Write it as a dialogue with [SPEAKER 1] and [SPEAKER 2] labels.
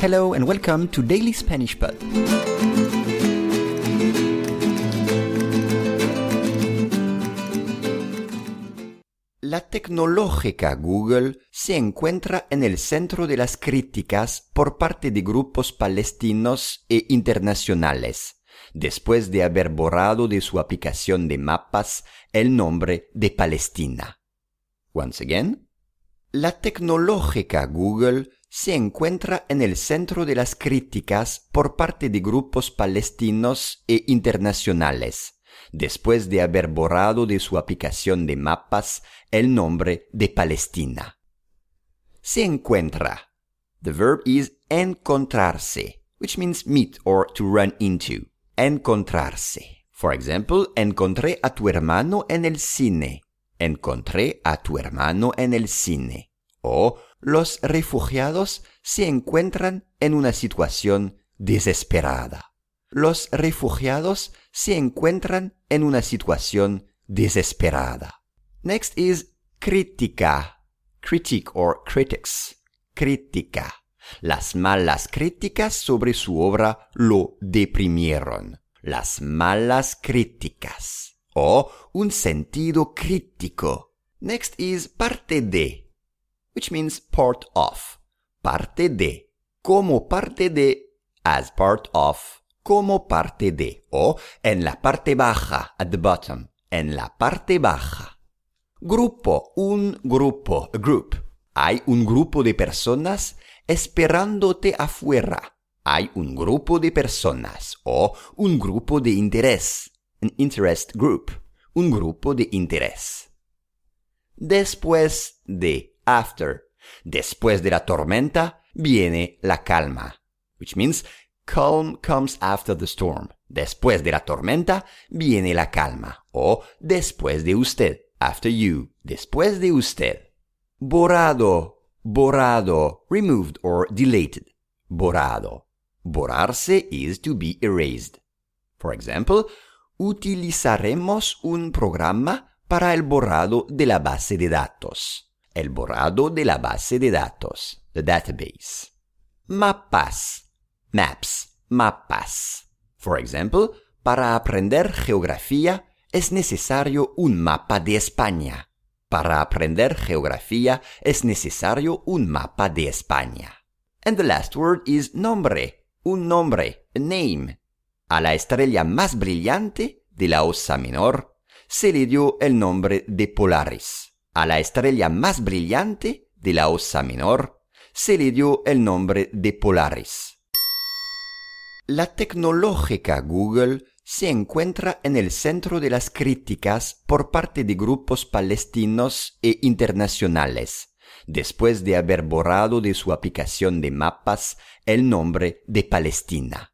[SPEAKER 1] Hello and welcome to Daily Spanish Pod. La tecnológica Google se encuentra en el centro de las críticas por parte de grupos palestinos e internacionales, después de haber borrado de su aplicación de mapas el nombre de Palestina. Once again, la tecnológica Google se encuentra en el centro de las críticas por parte de grupos palestinos e internacionales, después de haber borrado de su aplicación de mapas el nombre de Palestina. Se encuentra. The verb is encontrarse, which means meet or to run into. Encontrarse. For example, encontré a tu hermano en el cine. Encontré a tu hermano en el cine. O los refugiados se encuentran en una situación desesperada. Los refugiados se encuentran en una situación desesperada. Next is crítica, critic or critics, crítica. Las malas críticas sobre su obra lo deprimieron. Las malas críticas. O un sentido crítico. Next is parte de, which means part of. Parte de. Como parte de, as part of como parte de o en la parte baja, at the bottom, en la parte baja. Grupo, un grupo, a group. Hay un grupo de personas esperándote afuera. Hay un grupo de personas o un grupo de interés, an interest group, un grupo de interés. Después de, after, después de la tormenta viene la calma, which means Calm comes after the storm. Después de la tormenta viene la calma. O después de usted. After you. Después de usted. Borrado. Borrado. Removed or deleted. Borrado. Borrarse is to be erased. For example, utilizaremos un programa para el borrado de la base de datos. El borrado de la base de datos. The database. Mapas maps, mapas. For example, para aprender geografía es necesario un mapa de España. Para aprender geografía es necesario un mapa de España. And the last word is nombre, un nombre, a name. A la estrella más brillante de la Osa Menor se le dio el nombre de Polaris. A la estrella más brillante de la Osa Menor se le dio el nombre de Polaris. La tecnológica Google se encuentra en el centro de las críticas por parte de grupos palestinos e internacionales, después de haber borrado de su aplicación de mapas el nombre de Palestina.